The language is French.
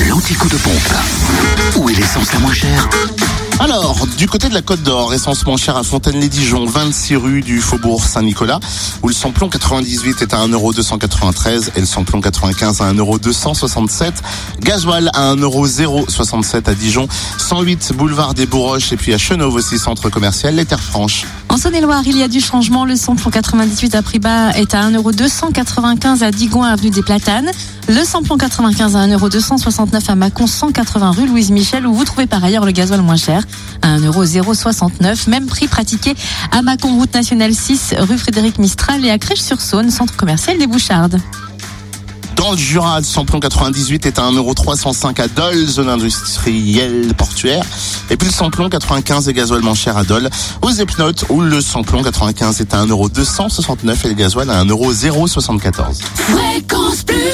L'anti-coup de pompe. Où est l'essence la moins chère Alors, du côté de la Côte d'Or, essence moins chère à Fontaine-les-Dijon, 26 rue du Faubourg Saint-Nicolas, où le samplon 98 est à 1,293€ et le samplon 95 à 1,267€. Gasoil à 1,067€ à Dijon, 108 boulevard des Bourroches et puis à Chenauve aussi, centre commercial Les Terres Franches. En Saône-et-Loire, il y a du changement. Le samplon 98 à prix bas est à 1,295€ à Digoin, avenue des Platanes. Le samplon 95 à 1,269€ à Mâcon, 180 rue Louise Michel, où vous trouvez par ailleurs le gasoil moins cher à 1,069€. Même prix pratiqué à Mâcon, route nationale 6, rue Frédéric Mistral et à Crèche-sur-Saône, centre commercial des Bouchardes. Dans le Jura, le samplon 98 est à 1,305€ à Dole, zone industrielle portuaire. Et puis le samplon 95 est gasoil cher à Dole. Aux Epnotes, où le samplon 95 est à 1,269€ et le gasoil à 1,074€. Fréquence Plus